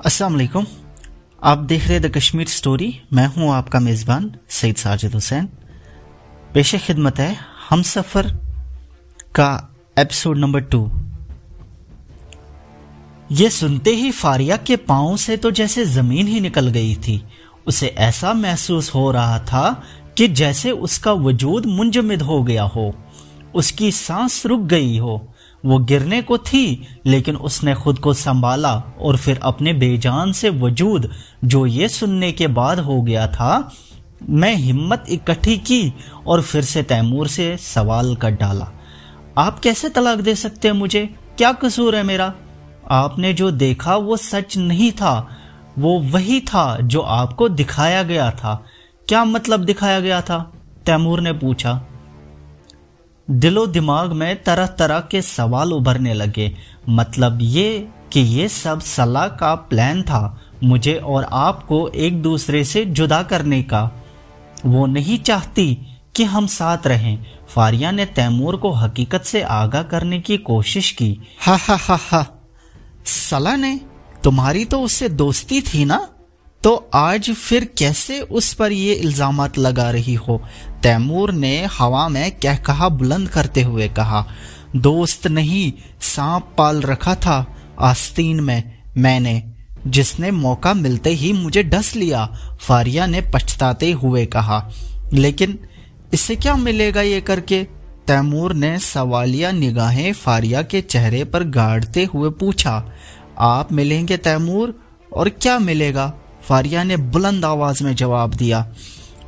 अस्सलाम वालेकुम। आप देख रहे द कश्मीर स्टोरी। मैं हूँ आपका मेज़बान सईद साजिद हुसैन। पेश खिदमत है हम सफ़र का एपिसोड नंबर टू। ये सुनते ही फारिया के पाँव से तो जैसे ज़मीन ही निकल गई थी, उसे ऐसा महसूस हो रहा था कि जैसे उसका वजूद मुंजमद हो गया हो, उसकी सांस रुक गई हो। वो गिरने को थी, लेकिन उसने खुद को संभाला और फिर अपने बेजान से वजूद, जो ये सुनने के बाद हो गया था, मैं हिम्मत इकट्ठी की और फिर से तैमूर से सवाल कर डाला। आप कैसे तलाक दे सकते हैं मुझे? क्या कसूर है मेरा? आपने जो देखा वो सच नहीं था, वो वही था जो आपको दिखाया गया था। क्या मतलब दिखाया गया था? तैमूर ने पूछा। दिलो दिमाग में तरह तरह के सवाल उभरने लगे। मतलब ये कि ये सब सलाह का प्लान था मुझे और आपको एक दूसरे से जुदा करने का। वो नहीं चाहती कि हम साथ रहें। फारिया ने तैमूर को हकीकत से आगाह करने की कोशिश की। हा हा हा हा। सलाह ने? तुम्हारी तो उससे दोस्ती थी ना? तो आज फिर कैसे उस पर ये इल्ज़ाम लगा रही हो? तैमूर ने हवा में कह कहा बुलंद करते हुए कहा, दोस्त नहीं, सांप पाल रखा था आस्तीन में मैंने, जिसने मौका मिलते ही मुझे डस लिया। फारिया ने पछताते हुए कहा, लेकिन इससे क्या मिलेगा ये करके? तैमूर ने सवालिया निगाहें फारिया के चेहरे पर गाड़ते हुए पूछा, आप मिलेंगे तैमूर और क्या मिलेगा? फारिया ने बुलंद आवाज़ में जवाब दिया,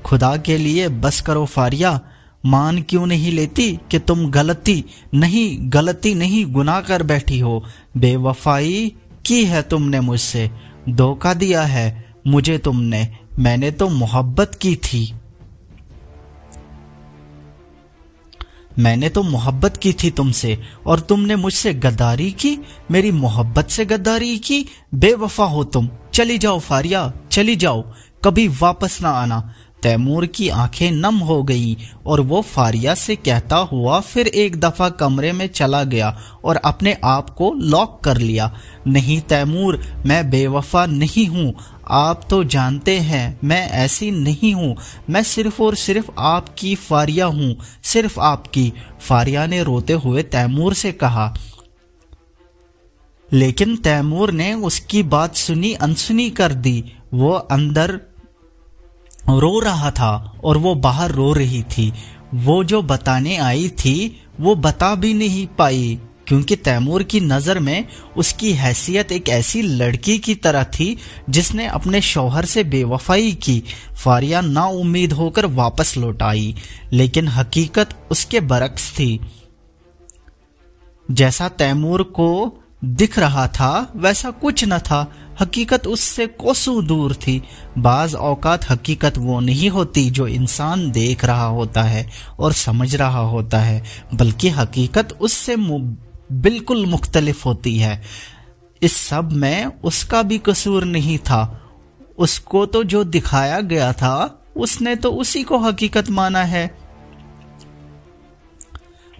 खुदा के लिए बस करो फारिया, मान क्यों नहीं लेती कि तुम गलती नहीं गलती नहीं गुनाह कर बैठी हो? बेवफाई की है तुमने मुझसे, धोखा दिया है मुझे तुमने, मैंने तो मोहब्बत की थी। मैंने तो मोहब्बत की थी तुमसे, और तुमने मुझसे गद्दारी की, मेरी मोहब्बत से गद्दारी की, बेवफा हो तुम। चली जाओ फारिया, चली जाओ। कभी वापस ना आना। तैमूर की आँखें नम हो गई और वो फारिया से कहता हुआ फिर एक दफ़ा कमरे में चला गया और अपने आप को लॉक कर लिया। नहीं तैमूर, मैं बेवफा नहीं हूँ। आप तो जानते हैं, मैं ऐसी नहीं हूँ। मैं सिर्फ़ और सिर्फ़ आपकी फारिया हूँ, सिर्फ़ आपकी। फारिया ने रोते हुए तैमूर से कहा लेकिन तैमूर ने उसकी बात सुनी, अनसुनी कर दी। वो अंदर रो रहा था और वो बाहर रो रही थी। वो जो बताने आई थी, वो बता भी नहीं पाई, क्योंकि तैमूर की नज़र में उसकी हैसियत एक ऐसी लड़की की तरह थी, जिसने अपने शौहर से बेवफाई की, फारिया ना उम्मीद होकर वापस लौट आई। लेकिन हकीकत उसके बरक्स थी। जैसा तैमूर को दिख रहा था, वैसा कुछ न था। हकीकत उससे कोसों दूर थी। बाज औकात हकीकत वो नहीं होती जो इंसान देख रहा होता है और समझ रहा होता है, बल्कि हकीकत उससे बिल्कुल मुख्तलिफ़ होती है। इस सब में उसका भी कसूर नहीं था। उसको तो जो दिखाया गया था, उसने तो उसी को हकीकत माना है।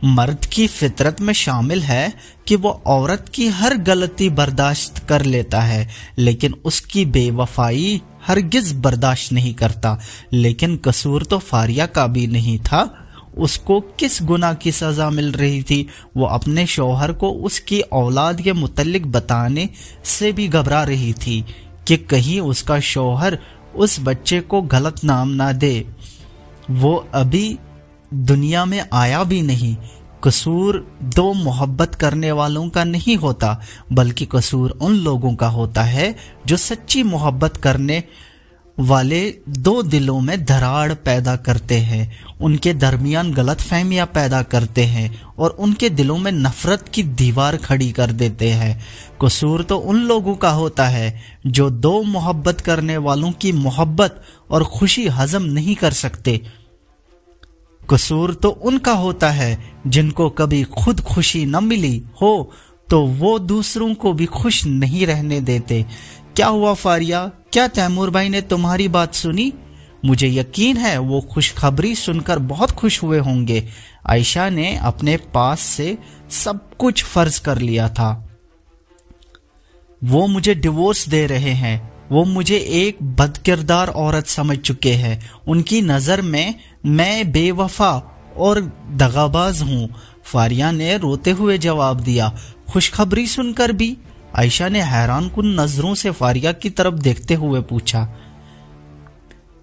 मर्द की फितरत में शामिल है कि वो औरत की हर गलती बर्दाश्त कर लेता है, लेकिन उसकी बेवफाई हरगिज बर्दाश्त नहीं करता। लेकिन कसूर तो फारिया का भी नहीं था। उसको किस गुना की सजा मिल रही थी? वो अपने शोहर को उसकी औलाद के मुतलिक बताने से भी घबरा रही थी कि कहीं उसका शोहर उस बच्चे को गलत नाम ना दे। वो अभी दुनिया में आया भी नहीं। कसूर दो मोहब्बत करने वालों का नहीं होता, बल्कि कसूर उन लोगों का होता है जो सच्ची मोहब्बत करने वाले दो दिलों में धराड़ पैदा करते हैं, उनके दरमियान गलत फहमियाँ पैदा करते हैं और उनके दिलों में नफरत की दीवार खड़ी कर देते हैं। कसूर तो उन लोगों का होता है जो दो मोहब्बत करने वालों की मोहब्बत और खुशी हजम नहीं कर सकते कसूर तो उनका होता है, जिनको कभी खुद खुशी न मिली हो तो वो दूसरों को भी खुश नहीं रहने देते। क्या हुआ फारिया? क्या तैमूर भाई ने तुम्हारी बात सुनी? मुझे यकीन है वो खुशखबरी सुनकर बहुत खुश हुए होंगे। आयशा ने अपने पास से सब कुछ फ़र्ज़ कर लिया था। वो मुझे डिवोर्स दे रहे हैं। वो मुझे एक बदकिरदार औरत समझ चुके हैं। उनकी नज़र में मैं बेवफा और दगाबाज हूँ। फारिया ने रोते हुए जवाब दिया। खुशखबरी सुनकर भी आयशा ने हैरान कुन नज़रों से फारिया की तरफ़ देखते हुए पूछा,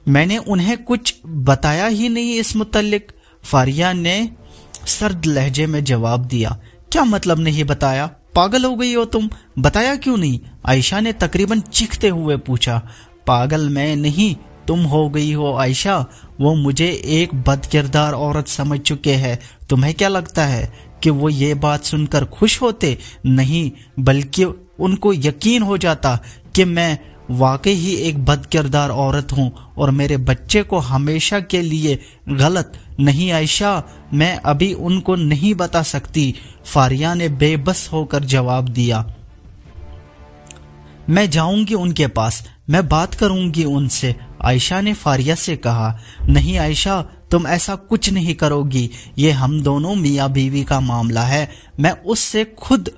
मैंने उन्हें कुछ बताया ही नहीं इस मुतलिक फारिया ने सर्द लहजे में जवाब दिया, क्या मतलब नहीं बताया? पागल हो गई हो तुम। बताया क्यों नहीं? आयशा ने तकरीबन चीखते हुए पूछा, पागल मैं नहीं तुम हो गई हो आयशा, वो मुझे एक बदकिरदार औरत समझ चुके हैं। तुम्हें क्या लगता है कि वो ये बात सुनकर खुश होते? नहीं, बल्कि उनको यकीन हो जाता कि मैं वाकई ही एक बदकिरदार औरत हूँ और मेरे बच्चे को हमेशा के लिए गलत। नहीं आयशा, मैं अभी उनको नहीं बता सकती। फारिया ने बेबस होकर जवाब दिया, मैं जाऊँगी उनके पास, मैं बात करूँगी उनसे। आयशा ने फारिया से कहा, नहीं आयशा, तुम ऐसा कुछ नहीं करोगी। ये हम दोनों मियाँ बीवी का मामला है। मैं उससे खुद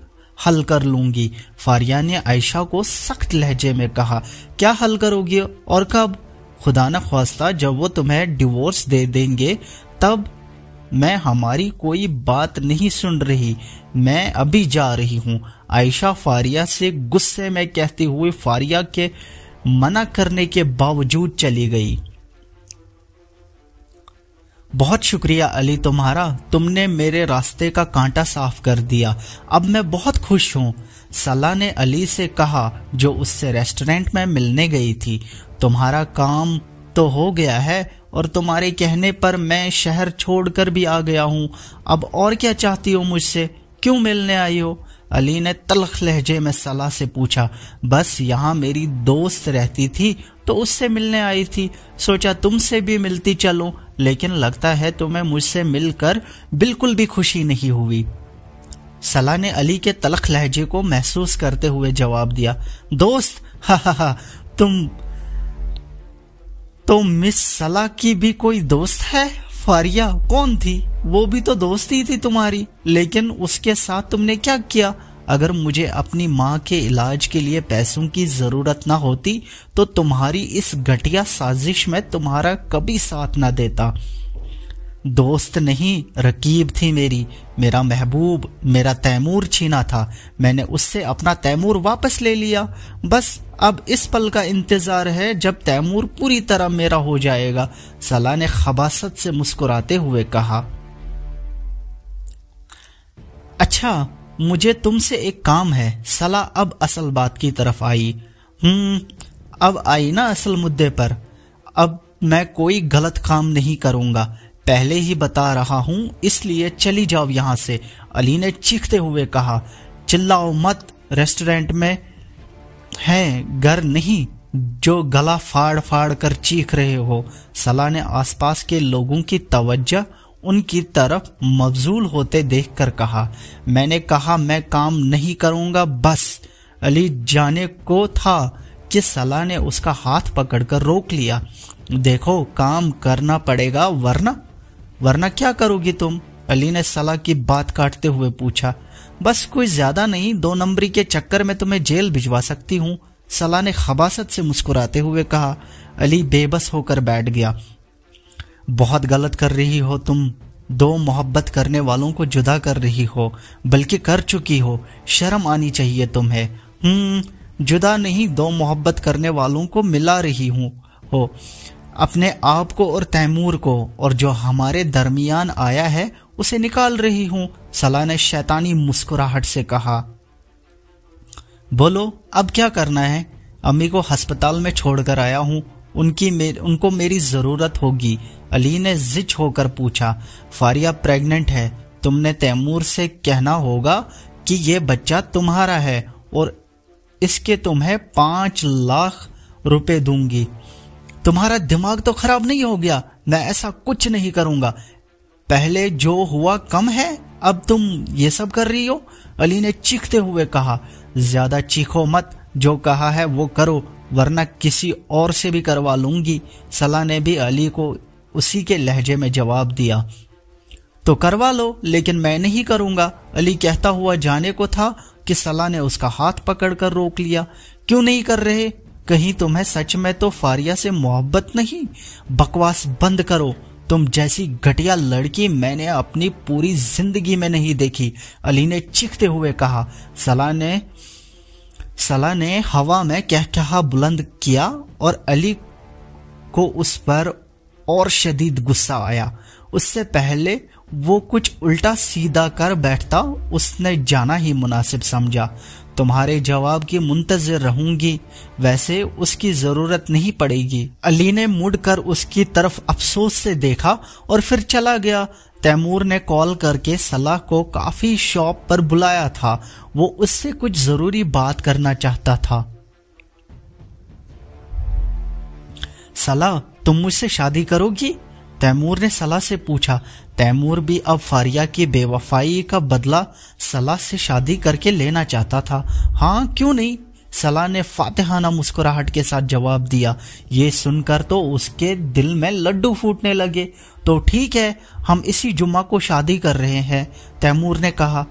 हल कर लूँगी। फारिया ने आयशा को सख्त लहजे में कहा, क्या हल करोगी और कब? खुदा न ख्वास्ता, जब वो तुम्हें डिवोर्स दे देंगे, तब मैं हमारी कोई बात नहीं सुन रही। मैं अभी जा रही हूँ। आयशा फारिया से गुस्से में कहती हुई फारिया के मना करने के बावजूद चली गई। बहुत शुक्रिया अली तुम्हारा, तुमने मेरे रास्ते का कांटा साफ़ कर दिया। अब मैं बहुत खुश हूँ। सला ने अली से कहा, जो उससे रेस्टोरेंट में मिलने गई थी, तुम्हारा काम तो हो गया है, और तुम्हारे कहने पर मैं शहर छोड़कर भी आ गया हूँ। अब और क्या चाहती हो मुझसे? क्यों मिलने आई हो? अली ने तलख लहजे में सलाह से पूछा, बस यहाँ मेरी दोस्त रहती थी तो उससे मिलने आई थी। सोचा तुमसे भी मिलती चलो, लेकिन लगता है तुम्हें मुझसे मिलकर बिल्कुल भी खुशी नहीं हुई। सलाह ने अली के तलख लहजे को महसूस करते हुए जवाब दिया, दोस्त, हा हा हा, तुम तो मिस सलाह की भी कोई दोस्त है? फारिया, कौन थी? वो भी तो दोस्ती थी तुम्हारी, लेकिन उसके साथ तुमने क्या किया? अगर मुझे अपनी माँ के इलाज के लिए पैसों की ज़रूरत ना होती तो तुम्हारी इस घटिया साजिश में तुम्हारा कभी साथ ना देता। दोस्त नहीं, रकीब थी मेरी। मेरा महबूब, मेरा तैमूर छीना था। मैंने उससे अपना तैमूर वापस ले लिया। बस, अब इस पल का इंतज़ार है जब तैमूर पूरी तरह मेरा हो जाएगा सलाह ने खबासत से मुस्कुराते हुए कहा। अच्छा मुझे तुमसे एक काम है। सलाह अब असल बात की तरफ़ आई। हम्म अब आई ना असल मुद्दे पर। अब मैं कोई गलत काम नहीं करूँगा। पहले ही बता रहा हूँ, इसलिए चली जाओ यहाँ से। अली ने चीखते हुए कहा, चिल्लाओ मत, रेस्टोरेंट में है, घर नहीं, जो गला फाड़ फाड़ कर चीख रहे हो। सलाह ने आसपास के लोगों की तवज्जो उनकी तरफ़ मबजूल होते देखकर कहा, मैंने कहा, मैं काम नहीं करूँगा, बस। अली जाने को था कि सलाह ने उसका हाथ पकड़कर रोक लिया। देखो, काम करना पड़ेगा, वरना? वरना क्या करोगी तुम? अली ने सलाह की बात काटते हुए पूछा, बस कोई ज़्यादा नहीं, दो नंबरी के चक्कर में तुम्हें जेल भिजवा सकती हूँ। सलाह ने खबासत से मुस्कुराते हुए कहा, अली बेबस होकर बैठ गया। बहुत गलत कर रही हो तुम दो मोहब्बत करने वालों को जुदा कर रही हो बल्कि कर चुकी हो शर्म आनी चाहिए तुम्हें। हम्म जुदा नहीं दो मोहब्बत करने वालों को मिला रही हूँ हो। अपने आप को और तैमूर को और जो हमारे दरमियान आया है उसे निकाल रही हूँ सलाह ने शैतानी मुस्कुराहट से कहा। बोलो अब क्या करना है? अम्मी को अस्पताल में छोड़कर आया हूँ उनकी मे, उनको मेरी ज़रूरत होगी। अली ने जिच होकर पूछा, फारिया प्रेग्नेंट है, तुमने तैमूर से कहना होगा कि ये बच्चा तुम्हारा है और इसके तुम्हें पाँच लाख रुपए दूँगी। तुम्हारा दिमाग तो खराब नहीं हो गया, मैं ऐसा कुछ नहीं करूँगा। पहले जो हुआ कम है, अब तुम ये सब कर रही हो? अली ने चीखते हुए कहा, ज़्यादा चीखो मत, जो कहा है वो करो, वरना किसी और से भी करवा लूँगी। सलाह ने भी अली को उसी के लहजे में जवाब दिया तो करवा लो, लेकिन मैं नहीं करूँगा। अली कहता हुआ जाने को था कि सलाह ने उसका हाथ पकड़कर रोक लिया। क्यों नहीं कर रहे? कहीं तुम्हें सच में तो फारिया से मोहब्बत नहीं? बकवास बंद करो। तुम जैसी घटिया लड़की मैंने अपनी पूरी ज़िंदगी में नहीं देखी। अली ने चीखते हुए कहा। सला ने, सलाह ने हवा में कह कहा बुलंद किया और अली को उस पर और शदीद गुस्सा आया। उससे पहले वो कुछ उल्टा सीधा कर बैठता, उसने जाना ही मुनासिब समझा। तुम्हारे जवाब की मुंतजर रहूँगी, वैसे उसकी ज़रूरत नहीं पड़ेगी। अली ने मुड़कर उसकी तरफ़ अफसोस से देखा और फिर चला गया। तैमूर ने कॉल करके सलाह को काफ़ी शॉप पर बुलाया था। वो उससे कुछ ज़रूरी बात करना चाहता था। सलाह तुम मुझसे शादी करोगी? तैमूर ने सलाह से पूछा। तैमूर भी अब फारिया की बेवफाई का बदला सलाह से शादी करके लेना चाहता था। हाँ क्यों नहीं? सलाह ने फातिहाना मुस्कुराहट के साथ जवाब दिया। ये सुनकर तो उसके दिल में लड्डू फूटने लगे। तो ठीक है, हम इसी जुम्मा को शादी कर रहे हैं, तैमूर ने कहा।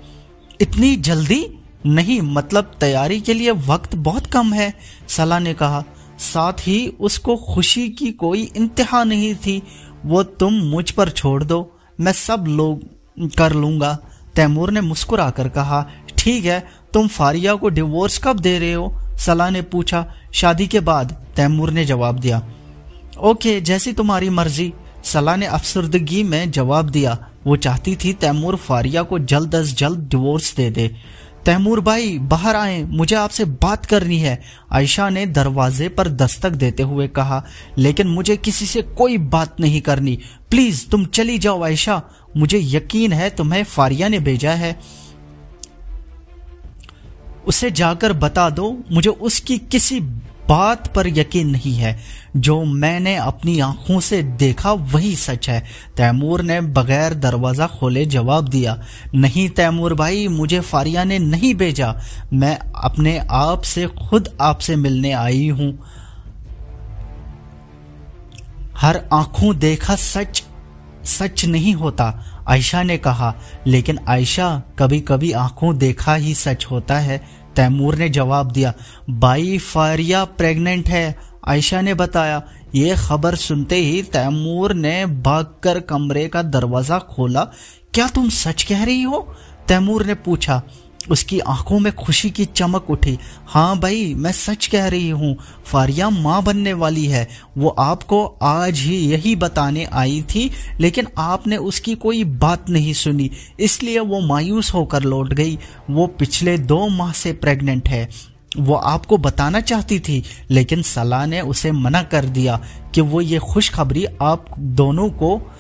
इतनी जल्दी? नहीं मतलब तैयारी के लिए वक्त बहुत कम है, सलाह ने कहा। साथ ही उसको खुशी की कोई इंतहा नहीं थी। वो तुम मुझ पर छोड़ दो, मैं सब लोग कर लूँगा। तैमूर ने मुस्कुराकर कहा, ठीक है, तुम फारिया को डिवोर्स कब दे रहे हो? सलाह ने पूछा। शादी के बाद, तैमूर ने जवाब दिया। ओके, जैसी तुम्हारी मर्ज़ी, सलाह ने अफसरदगी में जवाब दिया। वो चाहती थी तैमूर फारिया को जल्द अज जल्द डिवोर्स दे दे। तैमूर भाई बाहर आए, मुझे आपसे बात करनी है। आयशा ने दरवाजे पर दस्तक देते हुए कहा, लेकिन मुझे किसी से कोई बात नहीं करनी। प्लीज़, तुम चली जाओ आयशा। मुझे यकीन है तुम्हें फारिया ने भेजा है। उसे जाकर बता दो, मुझे उसकी किसी बात पर यकीन नहीं है। जो मैंने अपनी आँखों से देखा, वही सच है। तैमूर ने बगैर दरवाज़ा खोले जवाब दिया, नहीं तैमूर भाई, मुझे फारिया ने नहीं भेजा। मैं अपने आप से खुद आपसे मिलने आई हूँ। हर आँखों देखा सच सच नहीं होता, आयशा ने कहा। लेकिन आयशा कभी कभी आँखों देखा ही सच होता है। तैमूर ने जवाब दिया बाई फारिया प्रेग्नेंट है। आयशा ने बताया, ये खबर सुनते ही तैमूर ने भागकर कमरे का दरवाज़ा खोला। क्या तुम सच कह रही हो? तैमूर ने पूछा उसकी आँखों में खुशी की चमक उठी। हाँ भाई, मैं सच कह रही हूँ, फारिया माँ बनने वाली है। वो आपको आज ही यही बताने आई थी, लेकिन आपने उसकी कोई बात नहीं सुनी। इसलिए वो मायूस होकर लौट गई। वो पिछले दो माह से प्रेग्नेंट है। वो आपको बताना चाहती थी, लेकिन सलाह ने उसे मना कर दिया कि वो ये खुशखबरी आप दोनों को,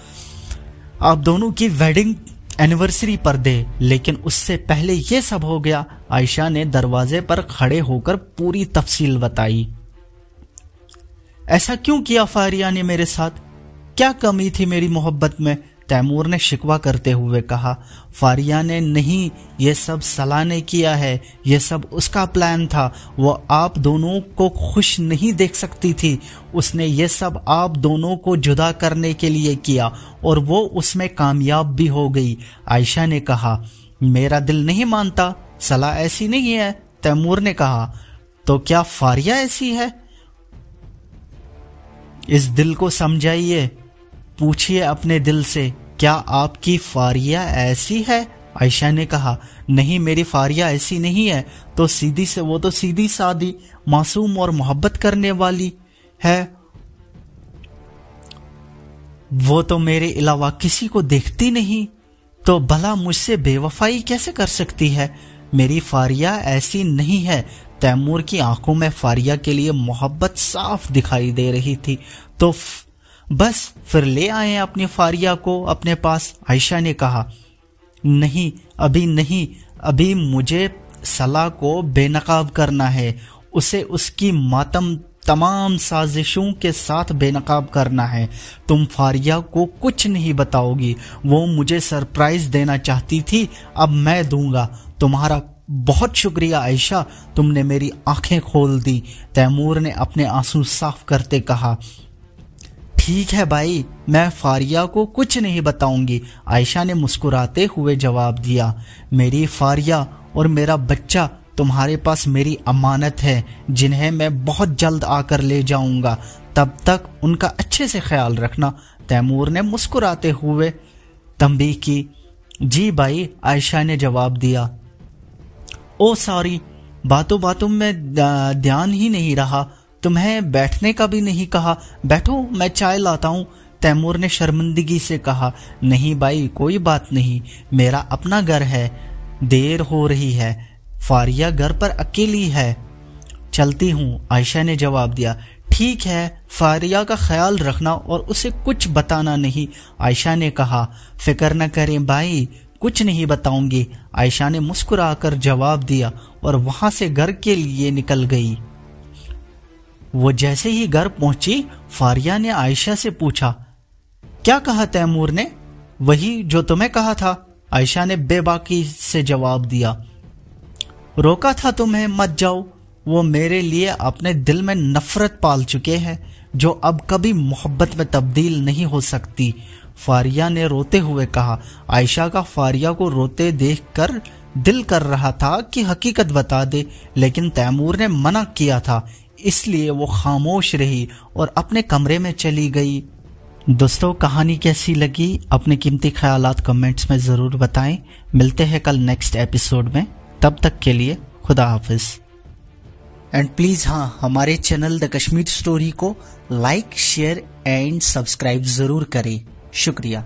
आप दोनों की वेडिंग एनिवर्सरी पर दे, लेकिन उससे पहले यह सब हो गया। आयशा ने दरवाजे पर खड़े होकर पूरी तफसील बताई। ऐसा क्यों किया फारिया ने मेरे साथ? क्या कमी थी मेरी मोहब्बत में? तैमूर ने शिकवा करते हुए कहा, फारिया ने नहीं, ये सब सलाह ने किया है, ये सब उसका प्लान था। वो आप दोनों को खुश नहीं देख सकती थी। उसने ये सब आप दोनों को जुदा करने के लिए किया, और वो उसमें कामयाब भी हो गई। आयशा ने कहा, मेरा दिल नहीं मानता, सलाह ऐसी नहीं है। तैमूर ने कहा तो क्या फारिया ऐसी है? इस दिल को समझाइए, पूछिए अपने दिल से। क्या आपकी फारिया ऐसी है? आयशा ने कहा, नहीं, मेरी फारिया ऐसी नहीं है। तो सीधी से, वो तो सीधी सादी, मासूम और मोहब्बत करने वाली है। वो तो मेरे अलावा किसी को देखती नहीं। तो भला मुझसे बेवफाई कैसे कर सकती है? मेरी फारिया ऐसी नहीं है। तैमूर की आँखों में फारिया के लिए मोहब्बत साफ़ दिखाई दे रही थी। तो बस फिर ले आए अपनी फारिया को, अपने पास। आयशा ने कहा, नहीं, अभी नहीं, अभी मुझे सलाह को बेनकाब करना है। उसे उसकी मातम, तमाम साजिशों के साथ बेनकाब करना है। तुम फारिया को कुछ नहीं बताओगी। वो मुझे सरप्राइज़ देना चाहती थी, अब मैं दूँगा। तुम्हारा बहुत शुक्रिया आयशा, तुमने मेरी आँखें खोल दी। तैमूर ने अपने आँसू साफ़ करते कहा ठीक है भाई, मैं फारिया को कुछ नहीं बताऊँगी। आयशा ने मुस्कुराते हुए जवाब दिया, मेरी फारिया और मेरा बच्चा तुम्हारे पास मेरी अमानत है, जिन्हें मैं बहुत जल्द आकर ले जाऊँगा। तब तक उनका अच्छे से ख्याल रखना। तैमूर ने मुस्कुराते हुए तंबी की जी भाई, आयशा ने जवाब दिया, ओ सॉरी बातों बातों में ध्यान ही नहीं रहा। तुम्हें बैठने का भी नहीं कहा, बैठो, मैं चाय लाता हूँ। तैमूर ने शर्मिंदगी से कहा, नहीं भाई, कोई बात नहीं, मेरा अपना घर है, देर हो रही है, फारिया घर पर अकेली है। चलती हूँ, आयशा ने जवाब दिया, ठीक है, फारिया का ख्याल रखना और उसे कुछ बताना नहीं। आयशा ने कहा, फ़िक्र न करें भाई, कुछ नहीं बताऊँगी। आयशा ने मुस्कुराकर जवाब दिया और वहाँ से घर के लिए निकल गई। वो जैसे ही घर पहुँची, फारिया ने आयशा से पूछा, क्या कहा तैमूर ने? वही जो तुम्हें कहा था, आयशा ने बेबाकी से जवाब दिया। रोका था तुम्हें, मत जाओ। वो मेरे लिए अपने दिल में नफरत पाल चुके हैं, जो अब कभी मोहब्बत में तब्दील नहीं हो सकती, फारिया ने रोते हुए कहा। आयशा का फारिया को रोते देखकर दिल कर रहा था कि हकीकत बता दे, लेकिन तैमूर ने मना किया था। इसलिए वो खामोश रही और अपने कमरे में चली गई। दोस्तों, कहानी कैसी लगी? अपने कीमती ख्याल कमेंट्स में ज़रूर बताएँ। मिलते हैं कल नेक्स्ट एपिसोड में। तब तक के लिए खुदा हाफिज। एंड प्लीज़ हाँ हमारे चैनल द कश्मीर स्टोरी को लाइक शेयर एंड सब्सक्राइब ज़रूर करें। शुक्रिया।